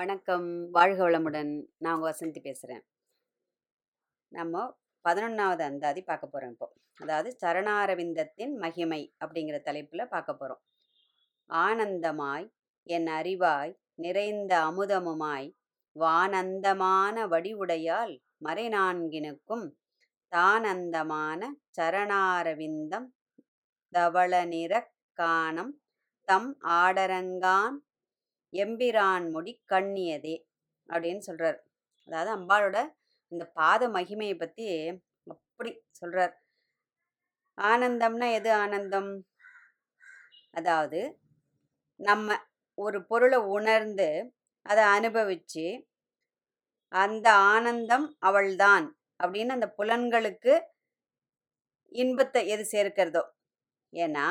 வணக்கம். வாழ்க வளமுடன். நான் உங்கள் வசந்தி பேசுகிறேன் நம்ம பதினொன்றாவது அந்தாதி பார்க்க போகிறோம் இப்போ. அதாவது சரணாரவிந்தத்தின் மகிமை அப்படிங்கிற தலைப்பில் பார்க்க போகிறோம் ஆனந்தமாய் என் அறிவாய் நிறைந்த அமுதமுமாய் வானந்தமான வடிவுடையால் மறைநான்கினுக்கும் தானந்தமான சரணாரவிந்தம் தவள நிறக்கானம் தம் ஆடரங்கான் எம்பிரான் முடி கண்ணியதே அப்படின்னு சொல்கிறார் அதாவது அம்பாளோட இந்த பாத மகிமையை பற்றி அப்படி சொல்கிறார் ஆனந்தம்னா எது ஆனந்தம்? அதாவது நம்ம ஒரு பொருளை உணர்ந்து அதை அனுபவித்து அந்த ஆனந்தம் அவள்தான் அப்படின்னு அந்த புலன்களுக்கு இன்பத்தை எது சேர்க்கிறதோ. ஏன்னா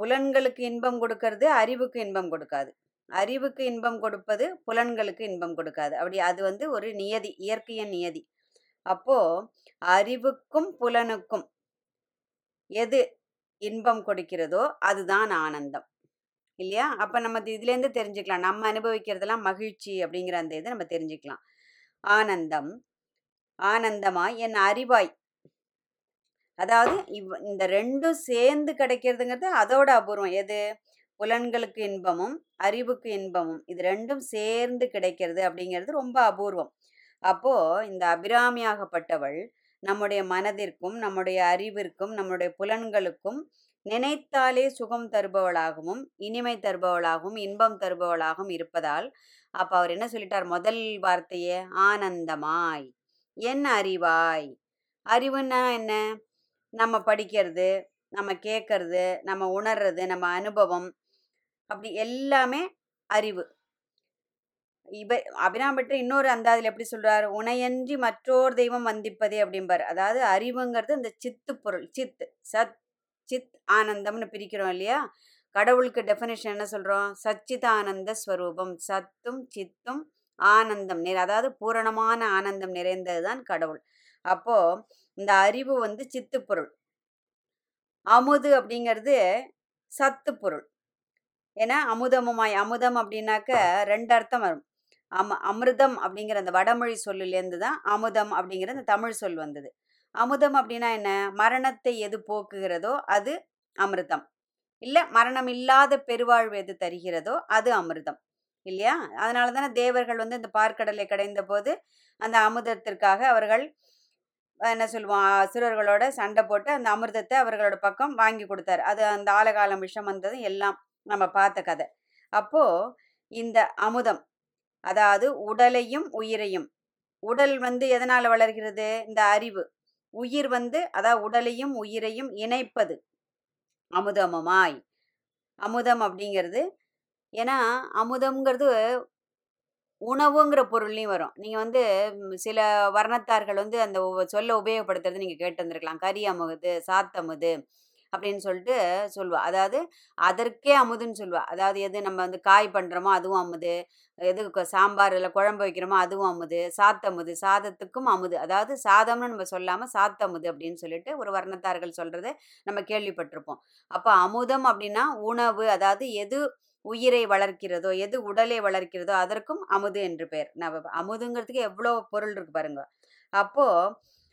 புலன்களுக்கு இன்பம் கொடுக்கறது அறிவுக்கு இன்பம் கொடுக்காது. அறிவுக்கு இன்பம் கொடுப்பது புலன்களுக்கு இன்பம் கொடுக்காது. அப்படி அது வந்து ஒரு நியதி இயற்கையின் நியதி. அப்போ அறிவுக்கும் புலனுக்கும் எது இன்பம் கொடுக்கிறதோ அதுதான் ஆனந்தம். இல்லையா? அப்போ நம்ம இதுலேருந்து தெரிஞ்சுக்கலாம். நம்ம அனுபவிக்கிறதெல்லாம் மகிழ்ச்சி அப்படிங்கிற அந்த இதை நம்ம தெரிஞ்சுக்கலாம். ஆனந்தம் ஆனந்தமாய் என் அறிவாய் அதாவது இவ் இந்த ரெண்டும் சேர்ந்து கிடைக்கிறதுங்கிறது அதோட அபூர்வம். எது? புலன்களுக்கு இன்பமும் அறிவுக்கு இன்பமும். இது ரெண்டும் சேர்ந்து கிடைக்கிறது அப்படிங்கிறது ரொம்ப அபூர்வம். அப்போ இந்த அபிராமியாகப்பட்டவள் நம்முடைய மனதிற்கும் நம்முடைய அறிவிற்கும் நம்முடைய புலன்களுக்கும் நினைத்தாலே சுகம் தருபவளாகவும் இனிமை தருபவளாகவும் இன்பம் தருபவளாகவும் இருப்பதால் அப்போ அவர் என்ன சொல்லிட்டார்? முதல் வார்த்தையே ஆனந்தமாய். என் அறிவாய்? அறிவுன்னா என்ன? நம்ம படிக்கிறது நம்ம கேட்கறது நம்ம உணர்றது நம்ம அனுபவம் அப்படி எல்லாமே அறிவு. இவ அபிராம்பட்டு இன்னொரு அந்தாதில் எப்படி சொல்றாரு? உணையன்றி மற்றோர் தெய்வம் வந்திப்பதே அப்படிம்பார். அதாவது அறிவுங்கிறது இந்த சித்து பொருள் சித்து சத் சித் ஆனந்தம்னு பிரிக்கிறோம் இல்லையா? கடவுளுக்கு டெஃபினேஷன் என்ன சொல்கிறோம் சச்சித் ஆனந்த ஸ்வரூபம் சத்தும் சித்தும் ஆனந்தம் நிறை அதாவது பூரணமான ஆனந்தம் நிறைந்தது தான் கடவுள். அப்போ இந்த அறிவு வந்து சித்து பொருள். அமுது அப்படிங்கிறது சத்து பொருள். ஏன்னா அமுதமுமாய் அமுதம் அப்படின்னாக்க ரெண்டு அர்த்தம் வரும். அம அமிர்தம் அப்படிங்கிற அந்த வடமொழி சொல்லுலேருந்து தான் அமுதம் அப்படிங்கிற அந்த தமிழ் சொல் வந்தது. அமுதம் அப்படின்னா என்ன? மரணத்தை எது போக்குகிறதோ அது அமிர்தம். இல்லை மரணம் இல்லாத பெருவாழ்வு எது தருகிறதோ அது அமிர்தம். இல்லையா? அதனால தானே தேவர்கள் வந்து இந்த பார்க்கடலை கடைந்த போது அந்த அமுதத்திற்காக அவர்கள் என்ன சொல்லுவோம் அசுரர்களோட சண்டை போட்டு அந்த அமிர்தத்தை அவர்களோட பக்கம் வாங்கி கொடுத்தாரு. அது அந்த ஆலகாலம் விஷம் வந்தது எல்லாம் நம்ம பார்த்த கதை. அப்போ இந்த அமுதம் அதாவது உடலையும் உயிரையும் உடல் வந்து எதனால் வளர்கிறது? இந்த அறிவு. உயிர் வந்து அதாவது உடலையும் உயிரையும் இணைப்பது. அமுதமுமாய். அமுதம் அப்படிங்கிறது ஏன்னா அமுதம்ங்கிறது உணவுங்கிற பொருள்லையும் வரும். நீங்கள் வந்து சில வர்ணத்தார்கள் வந்து அந்த சொல்ல உபயோகப்படுத்துறது நீங்கள் கேட்டு வந்திருக்கலாம் கறி அமுகுது சாத்தமுது அப்படின்னு சொல்லிட்டு சொல்லுவா. அதாவது அதற்கே அமுதுன்னு சொல்லுவா. அதாவது எது நம்ம வந்து காய் பண்ணுறோமோ அதுவும் அமுது. எது சாம்பார் இல்லை குழம்பு வைக்கிறோமோ அதுவும் அமுது. சாத்தமுது சாதத்துக்கும் அமுது. அதாவது சாதம்னு நம்ம சொல்லாமல் சாத்தமுது அப்படின்னு சொல்லிட்டு ஒரு வர்ணத்தார்கள் சொல்கிறத நம்ம கேள்விப்பட்டிருப்போம். அப்போ அமுதம் அப்படின்னா உணவு. அதாவது எது உயிரை வளர்க்கிறதோ எது உடலை வளர்க்கிறதோ அதற்கும் அமுது என்று பெயர். நான் அமுதுங்கிறதுக்கு எவ்வளோ பொருள் இருக்கு பாருங்க. அப்போ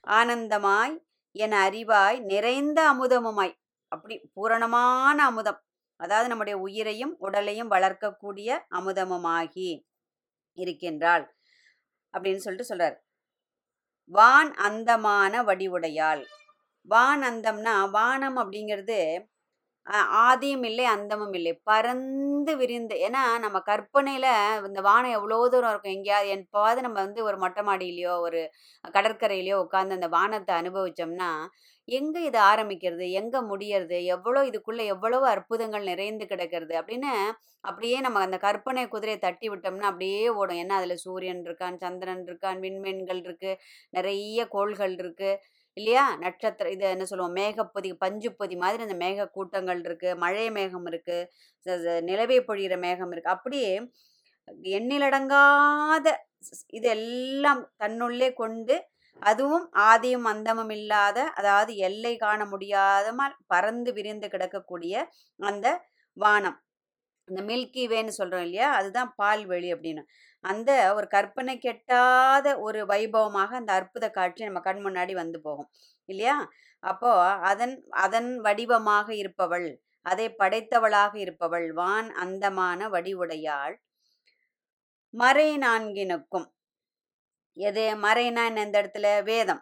ஆனந்தமாய் என் அறிவாய் நிறைந்த அமுதமுமாய் அப்படி பூரணமான அமுதம் அதாவது நம்முடைய உயிரையும் உடலையும் வளர்க்கக்கூடிய அமுதமுமாகி இருக்கின்றாள் அப்படின்னு சொல்லிட்டு சொல்றார். வான் அந்தமான வடிவுடையாள். வான் அந்தம்னா வானம் அப்படிங்கிறது ஆதியும் இல்லை அந்தமும் இல்லை. பறந்து விரிந்து ஏன்னா நம்ம கற்பனையில் இந்த வானம் எவ்வளோ தூரம் இருக்கும்? எங்கேயாவது எப்போவாது நம்ம வந்து ஒரு மொட்டை மாடியிலையோ ஒரு கடற்கரையிலையோ உட்காந்து அந்த வானத்தை அனுபவித்தோம்னா எங்கே இது ஆரம்பிக்கிறது? எங்கே முடியறது? எவ்வளோ இதுக்குள்ளே எவ்வளோ அற்புதங்கள் நிறைந்து கிடக்கிறது? அப்படின்னு அப்படியே நம்ம அந்த கற்பனை குதிரையை தட்டி விட்டோம்னா அப்படியே ஓடும். ஏன்னா அதில் சூரியன் இருக்கான் சந்திரன் இருக்கான் விண்மீன்கள் இருக்குது நிறைய கோள்கள் இருக்குது இல்லையா? நட்சத்திரம் இது என்ன சொல்லுவோம்? மேகப்பொதி பஞ்சுப்பொதி மாதிரி அந்த மேக கூட்டங்கள் இருக்குது மழை மேகம் இருக்குது நிலவே பொழிகிற மேகம் இருக்குது அப்படியே எண்ணிலடங்காத இது எல்லாம் தன்னுள்ளே கொண்டு அதுவும் ஆதியும் அந்தமும் இல்லாத அதாவது எல்லை காண முடியாத பறந்து விரிந்து கிடக்கக்கூடிய அந்த வானம். இந்த மில்கி வேன்னு சொல்கிறோம் இல்லையா? அதுதான் பால்வெளி அப்படின்னு. அந்த ஒரு கற்பனை கெட்டாத ஒரு வைபவமாக அந்த அற்புத காட்சி நம்ம கண் முன்னாடி வந்து போகும். இல்லையா? அப்போ அதன் அதன் வடிவமாக இருப்பவள் அதை படைத்தவளாக இருப்பவள் வான் அந்தமான வடிவுடையாள். மறை நான்கினுக்கும் எது? மறைனா என்ன இந்த இடத்துல? வேதம்.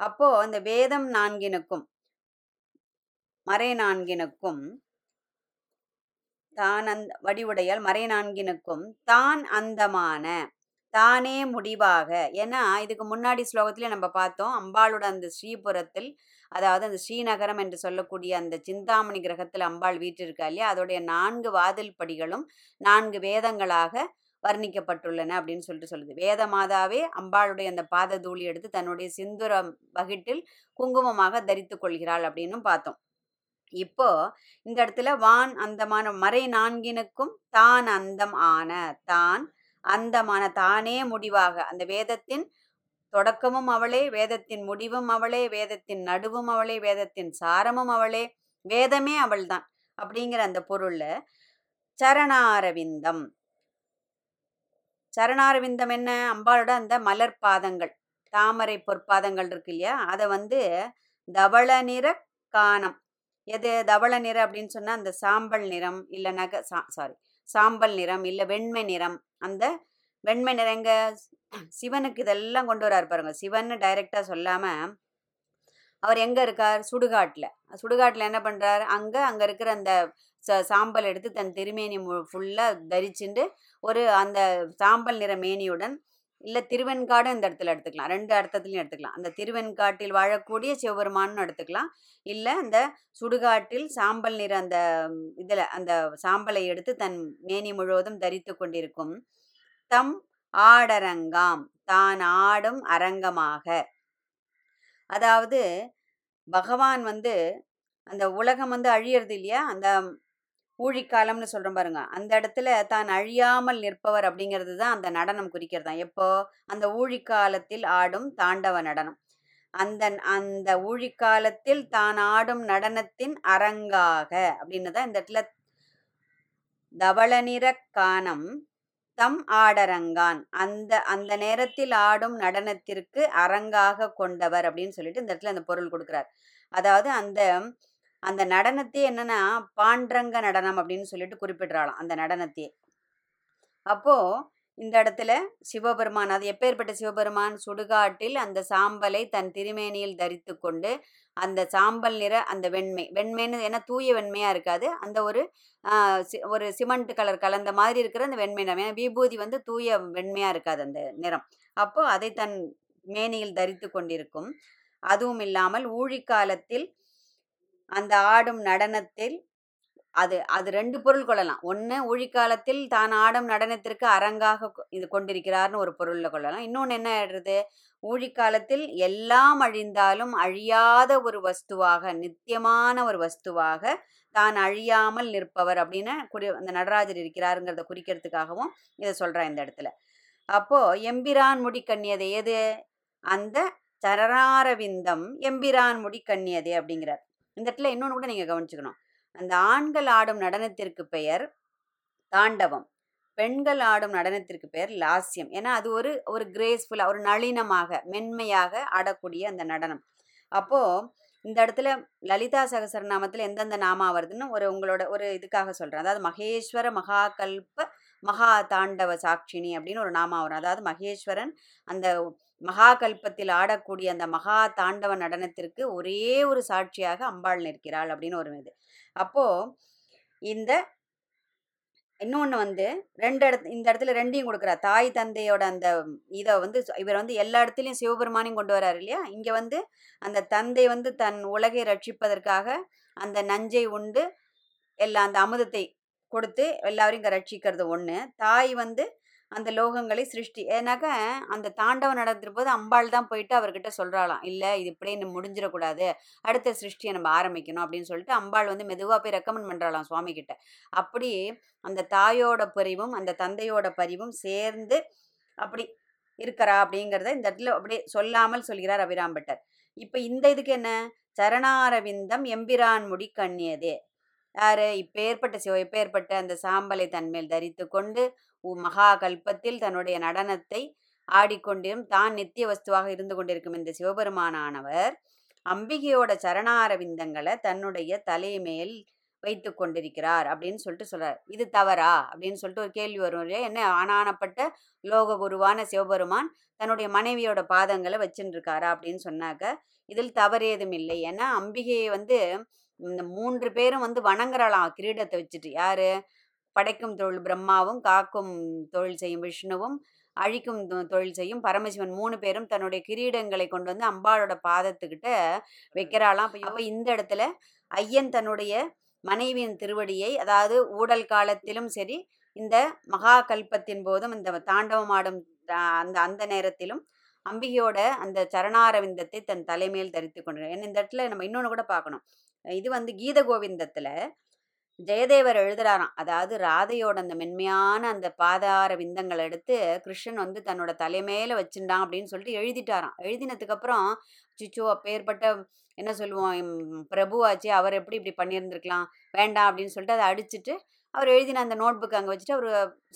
அப்போ அந்த வேதம் நான்கினுக்கும் மறை நான்கினுக்கும் தான் அந்த வடிவுடையால் மறை நான்கினுக்கும் தான் அந்தமான தானே முடிவாக ஏன்னா இதுக்கு முன்னாடி ஸ்லோகத்திலே நம்ம பார்த்தோம். அம்பாளோட அந்த ஸ்ரீபுரத்தில் அதாவது அந்த ஸ்ரீநகரம் என்று சொல்லக்கூடிய அந்த சிந்தாமணி கிரகத்தில் அம்பாள் வீற்றிருக்கா இல்லையா? அதோடைய நான்கு வாதில் படிகளும் நான்கு வேதங்களாக வர்ணிக்கப்பட்டுள்ளன அப்படின்னு சொல்லிட்டு சொல்லுது. வேத மாதாவே அம்பாளுடைய அந்த பாத தூளி எடுத்து தன்னுடைய சிந்துர வகிட்டில் குங்குமமாக தரித்து கொள்கிறாள் அப்படின்னும் பார்த்தோம். இப்போ இந்த இடத்துல வான் அந்தமான மறை நான்கினுக்கும் தான் அந்தம் ஆன தான் அந்தமான தானே முடிவாக. அந்த வேதத்தின் தொடக்கமும் அவளே வேதத்தின் முடிவும் அவளே வேதத்தின் நடுவும் அவளே வேதத்தின் சாரமும் அவளே வேதமே அவள்தான் அப்படிங்கிற அந்த பொருள்ல சரணாரவிந்தம். சரணாரவிந்தம் என்ன? அம்பாளோட அந்த மலர் பாதங்கள் தாமரை பொற்பாதங்கள் இருக்கு இல்லையா? அதை வந்து தவள நிற காணம். எது தவள நிறம் அப்படின்னு சொன்னால் அந்த சாம்பல் நிறம் இல்லை நக சா சாரி சாம்பல் நிறம் இல்லை வெண்மை நிறம். அந்த வெண்மை நிறங்க சிவனுக்கு இதெல்லாம் கொண்டு வராரு பாருங்க. சிவன் டைரெக்டாக சொல்லாமல் அவர் எங்கே இருக்கார்? சுடுகாட்டில். சுடுகாட்டில் என்ன பண்ணுறாரு அங்கே அங்கே இருக்கிற அந்த ச- சாம்பல் எடுத்து தன் திருமேனி ஃபுல்லாக தரிச்சுண்டு ஒரு அந்த சாம்பல் நிற மேனியுடன் இல்லை திருவெண்காடும் இந்த இடத்துல எடுத்துக்கலாம். ரெண்டு அர்த்தத்துலையும் எடுத்துக்கலாம். அந்த திருவெண்காட்டில் வாழக்கூடிய சிவபெருமான்னு எடுத்துக்கலாம். இல்லை அந்த சுடுகாட்டில் சாம்பல் நிற அந்த இதில் அந்த சாம்பலை எடுத்து தன் மேனி முழுவதும் தரித்து கொண்டிருக்கும். தம் ஆடரங்காம். தான் ஆடும் அரங்கமாக. அதாவது பகவான் வந்து அந்த உலகம் வந்து அழியறது இல்லையா? அந்த ஊழிக்காலம்னு சொல்கிறோம் பாருங்க. அந்த இடத்துல தான் அழியாமல் நிற்பவர் அப்படிங்கிறது தான் அந்த நடனம் குறிக்கிறதாம் எப்போ? அந்த ஊழிக்காலத்தில் ஆடும் தாண்டவ நடனம். அந்த அந்த ஊழிக்காலத்தில் தான் ஆடும் நடனத்தின் அரங்காக அப்படின்னு தான் இந்த இடத்துல தவள நிற கானம் தம் ஆடரங்கான். அந்த அந்த நேரத்தில் ஆடும் நடனத்திற்கு அரங்காக கொண்டவர் அப்படின்னு சொல்லிட்டு இந்த இடத்துல அந்த பொருள் கொடுக்குறார். அதாவது அந்த அந்த நடனத்தையே என்னன்னா பாண்டரங்க நடனம் அப்படின்னு சொல்லிட்டு குறிப்பிடுறாளாம் அந்த நடனத்தையே அப்போ இந்த இடத்துல சிவபெருமான் அது எப்பேற்பட்ட சிவபெருமான்? சுடுகாட்டில் அந்த சாம்பலை தன் திருமேனியில் தரித்து கொண்டு அந்த சாம்பல் நிற அந்த வெண்மை வெண்மைன்னு ஏன்னா தூய வெண்மையா இருக்காது. அந்த ஒரு சி- ஒரு சிமெண்ட் கலர் கலந்த மாதிரி இருக்கிற அந்த வெண்மை நிறம். ஏன்னா விபூதி வந்து தூய வெண்மையா இருக்காது அந்த நிறம். அப்போ அதை தன் மேனியில் தரித்து கொண்டிருக்கும். அதுவும் இல்லாமல் ஊழிக்காலத்தில் அந்த ஆடும் நடனத்தில் அது அது ரெண்டு பொருள் கொள்ளலாம். ஒன்று ஊழிக்காலத்தில் தான் ஆடும் நடனத்திற்கு அரங்காக கொ- இது கொண்டிருக்கிறார்னு ஒரு பொருளில் கொள்ளலாம். இன்னொன்று என்ன ஆயிடுறது? ஊழிக்காலத்தில் எல்லாம் அழிந்தாலும் அழியாத ஒரு வஸ்துவாக நித்தியமான ஒரு வஸ்துவாக தான் அழியாமல் நிற்பவர் அப்படின்னு குறி அந்த நடராஜர் இருக்கிறாருங்கிறத குறிக்கிறதுக்காகவும் இதை சொல்கிறேன் இந்த இடத்துல. அப்போது எம்பிரான் முடி கண்ணியது எது? அந்த சரணாரவிந்தம் எம்பிரான் முடி கண்ணியது அப்படிங்கிறார். இந்த இடத்துல இன்னொன்று கூட நீங்கள் கவனிச்சுக்கணும். அந்த ஆண்கள் ஆடும் நடனத்திற்கு பெயர் தாண்டவம். பெண்கள் ஆடும் நடனத்திற்கு பெயர் லாஸ்யம். ஏன்னா அது ஒரு ஒரு கிரேஸ்ஃபுல்லாக ஒரு நளினமாக மென்மையாக ஆடக்கூடிய அந்த நடனம். அப்போது இந்த இடத்துல லலிதா சகசரநாமத்தில் எந்தெந்த நாமா வருதுன்னு ஒரு உங்களோட ஒரு இதுக்காக சொல்கிறேன் அதாவது மகேஸ்வர மகாகல்ப மகா தாண்டவ சாட்சினி அப்படின்னு ஒரு நாமா வரும். அதாவது மகேஸ்வரன் அந்த மகாகல்பத்தில் ஆடக்கூடிய அந்த மகா தாண்டவ நடனத்திற்கு ஒரே ஒரு சாட்சியாக அம்பாள் நிற்கிறாள் அப்படின்னு ஒரு இது. அப்போ இந்த இன்னொன்று வந்து ரெண்டு இடத்து இந்த இடத்துல ரெண்டையும் கொடுக்குறா தாய் தந்தையோட அந்த இதை வந்து இவர் வந்து எல்லா இடத்துலையும் சிவபெருமானையும் கொண்டு வராரு இல்லையா? இங்கே வந்து அந்த தந்தை வந்து தன் உலகை ரட்சிப்பதற்காக அந்த நஞ்சை உண்டு எல்லா அந்த அமுதத்தை கொடுத்து எல்லாரையும் இங்கே ரட்சிக்கிறது ஒன்று தாய் வந்து அந்த லோகங்களை சிருஷ்டி. ஏன்னாக்க அந்த தாண்டவம் நடந்துட்டு போது அம்பாள் தான் போயிட்டு அவர்கிட்ட சொல்கிறாளாம் இல்லை இது இப்படியே இன்னும் முடிஞ்சிடக்கூடாது. அடுத்த சிருஷ்டியை நம்ம ஆரம்பிக்கணும் அப்படின்னு சொல்லிட்டு அம்பாள் வந்து மெதுவாக போய் ரெக்கமெண்ட் பண்ணுறாளாம் சுவாமி கிட்ட அப்படி அந்த தாயோட பரிவும் அந்த தந்தையோட பரிவும் சேர்ந்து அப்படி இருக்கிறா அப்படிங்கிறத இந்த இடத்துல அப்படியே சொல்லாமல் சொல்கிறார் அபிராம்பட்டர். இப்போ இந்த இதுக்கு என்ன? சரணாரவிந்தம் எம்பிரான் முடி கண்ணியதே. யாரு? இப்பேற்பட்ட சிவ இப்பேற்பட்ட அந்த சாம்பலை தன்மேல் தரித்து கொண்டு உ- மகா கல்பத்தில் தன்னுடைய நடனத்தை ஆடிக்கொண்டிரும் தான் நித்திய வஸ்துவாக இருந்து கொண்டிருக்கும் இந்த சிவபெருமானானவர் அம்பிகையோட சரணாரவிந்தங்களை தன்னுடைய தலைமேல் வைத்து கொண்டிருக்கிறார் அப்படின்னு சொல்லிட்டு சொல்றார். இது தவறா? அப்படின்னு சொல்லிட்டு ஒரு கேள்வி வரும் இல்லையா? என்ன ஆனானப்பட்ட லோக குருவான சிவபெருமான் தன்னுடைய மனைவியோட பாதங்களை வச்சுருக்காரா அப்படின்னு சொன்னாக்க இதில் தவறேதும் இல்லை. ஏன்னா அம்பிகையை வந்து இந்த மூன்று பேரும் வந்து வணங்குறலாம் கிரீடத்தை வச்சுட்டு. யாரு? படைக்கும் தொழில் பிரம்மாவும் காக்கும் தொழில் செய்யும் விஷ்ணுவும் அழிக்கும் தொழில் செய்யும் பரமசிவன் மூணு பேரும் தன்னுடைய கிரீடங்களை கொண்டு வந்து அம்பாளோட பாதத்துக்கிட்ட வைக்கிறாளாம். அப்ப இந்த இடத்துல ஐயன் தன்னுடைய மனைவியின் திருவடியை அதாவது ஊடல் காலத்திலும் சரி இந்த மகா கல்பத்தின் போதும் இந்த தாண்டவமாடும் ஆடும் அந்த அந்த நேரத்திலும் அம்பிகையோட அந்த சரணாரவிந்தத்தை தன் தலைமையில் தரித்து கொண்டு ஏன்னா இந்த இடத்துல நம்ம இன்னொன்று கூட பார்க்கணும். இது வந்து கீத கோவிந்தத்துல ஜெயதேவர் எழுதுறாராம். அதாவது ராதையோட அந்த மென்மையான அந்த பாதார விந்தங்களை எடுத்து கிருஷ்ணன் வந்து தன்னோட தலைமையில வச்சுட்டான் அப்படின்னு சொல்லிட்டு எழுதிட்டாராம். எழுதினதுக்கு அப்புறம் சிச்சோ அப்பேற்பட்ட என்ன சொல்லுவோம் பிரபுவாச்சு அவர் எப்படி இப்படி பண்ணியிருந்திருக்கலாம் வேண்டாம் அப்படின்னு சொல்லிட்டு அதை அடிச்சுட்டு அவர் எழுதின அந்த நோட் புக் அங்கே வச்சுட்டு அவர்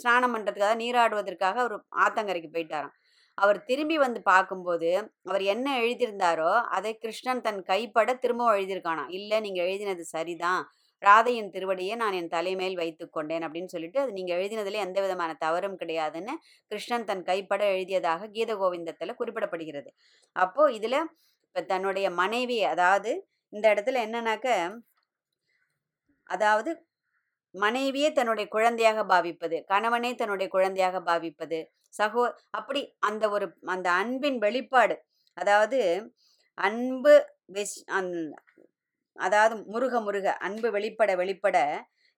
ஸ்நானம் பண்ணுறதுக்காக நீராடுவதற்காக அவர் ஆத்தங்கரைக்கு போயிட்டாராம். அவர் திரும்பி வந்து பார்க்கும்போது அவர் என்ன எழுதியிருந்தாரோ அதை கிருஷ்ணன் தன் கைப்பட திரும்பவும் எழுதியிருக்கானா இல்லை நீங்கள் எழுதினது சரிதான். ராதையின் திருவடியை நான் என் தலைமேல் வைத்து கொண்டேன் அப்படின்னு சொல்லிட்டு அது நீங்கள் எழுதினதுல எந்த விதமான தவறும் கிடையாதுன்னு கிருஷ்ணன் தன் கைப்பட எழுதியதாக கீத கோவிந்தத்தில் குறிப்பிடப்படுகிறது. அப்போ இதில் இப்போ தன்னுடைய மனைவி அதாவது இந்த இடத்துல என்னன்னாக்க அதாவது மனைவியே தன்னுடைய குழந்தையாக பாவிப்பது கணவனே தன்னுடைய குழந்தையாக பாவிப்பது சகோ அப்படி அந்த ஒரு அந்த அன்பின் வெளிப்பாடு. அதாவது அன்பு வெஸ் அந் அதாவது முருக முருக அன்பு வெளிப்பட வெளிப்பட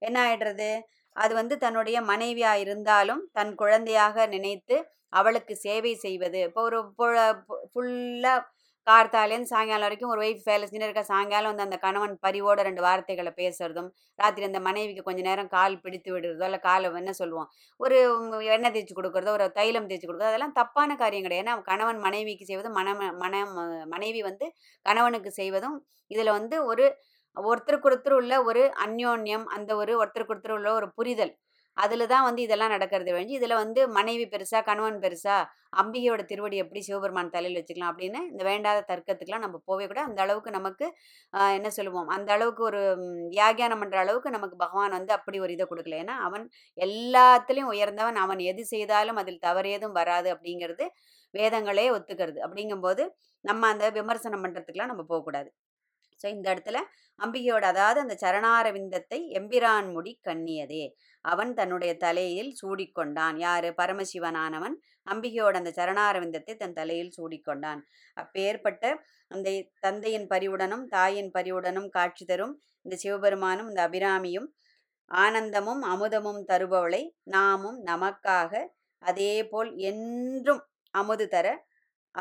என்ன ஆயிடுறது? அது வந்து தன்னுடைய மனைவியா இருந்தாலும் தன் குழந்தையாக நினைத்து அவளுக்கு சேவை செய்வது. இப்போ ஒரு ஃபுல்லாக கார்த்தாலேருந்து சாயங்காலம் வரைக்கும் ஒரு ஒய்ஃப் வேலை செஞ்சுட்டு இருக்க. சாயங்காலம் வந்து அந்த கணவன் பரிவோட ரெண்டு வார்த்தைகளை பேசுறதும் ராத்திரி அந்த மனைவிக்கு கொஞ்ச நேரம் கால் பிடித்து விடுறதோ இல்லை காலை என்ன சொல்லுவோம் ஒரு எண்ணெய் தேய்ச்சி கொடுக்குறதோ ஒரு தைலம் தேய்ச்சி கொடுக்குறதோ அதெல்லாம் தப்பான காரியம் கிடையாது. ஏன்னா கணவன் மனைவிக்கு செய்வதும் மன மன மனைவி வந்து கணவனுக்கு செய்வதும் இதில் வந்து ஒரு ஒருத்தருக்கு ஒருத்தர் உள்ள ஒரு அந்யோன்யம் அந்த ஒரு ஒருத்தருக்கு ஒருத்தர் உள்ள ஒரு புரிதல் அதில் தான் வந்து இதெல்லாம் நடக்கிறது வழிஞ்சு இதில் வந்து மனைவி பெருசா கணவன் பெருசா அம்பிகையோட திருவடி எப்படி சிவபெருமான் தலையில் வச்சுக்கலாம் அப்படின்னு இந்த வேண்டாத தர்க்கத்துக்குலாம் நம்ம போவே கூட அந்த அளவுக்கு நமக்கு என்ன சொல்லுவோம்? அந்த அளவுக்கு ஒரு வியாகியானம் பண்ணுற அளவுக்கு நமக்கு பகவான் வந்து அப்படி ஒரு இதை கொடுக்கல. ஏன்னா அவன் எல்லாத்துலேயும் உயர்ந்தவன். அவன் எது செய்தாலும் அதில் தவறேதும் வராது அப்படிங்கிறது வேதங்களே ஒத்துக்கிறது. அப்படிங்கும்போது நம்ம அந்த விமர்சனம் பண்ணுறதுக்குலாம் நம்ம போகக்கூடாது. ஸோ இந்த இடத்துல அம்பிகையோட அதாவது அந்த சரணாரவிந்தத்தை எம்பிரான் முடி கண்ணியதே. அவன் தன்னுடைய தலையில் சூடிக்கொண்டான். யாரு? பரமசிவனானவன். அம்பிகையோட அந்த சரணாரவிந்தத்தை தன் தலையில் சூடிக்கொண்டான். அப்பேற்பட்ட அந்த தந்தையின் பரிவுடனும் தாயின் பரிவுடனும் காட்சி தரும் இந்த சிவபெருமானும் இந்த அபிராமியும் ஆனந்தமும் அமுதமும் தருபவளை நாமும் நமக்காக அதேபோல் என்றும் அமுது தர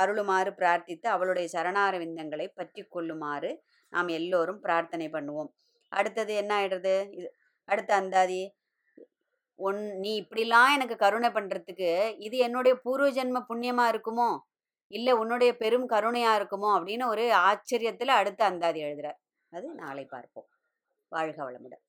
அருளுமாறு பிரார்த்தித்து அவளுடைய சரணாரவிந்தங்களை பற்றி கொள்ளுமாறு நாம் எல்லோரும் பிரார்த்தனை பண்ணுவோம். அடுத்தது என்ன ஆயிடுறது? இது அடுத்த அந்தாதி ஒன் நீ இப்படிலாம் எனக்கு கருணை பண்ணுறதுக்கு இது என்னுடைய பூர்வ ஜென்ம புண்ணியமாக இருக்குமோ? இல்லை உன்னுடைய பெரும் கருணையாக இருக்குமோ? அப்படின்னு ஒரு ஆச்சரியத்தில் அடுத்த அந்தாதி எழுதுறார். அது நாளை பார்ப்போம். வாழ்க வளமுடன்.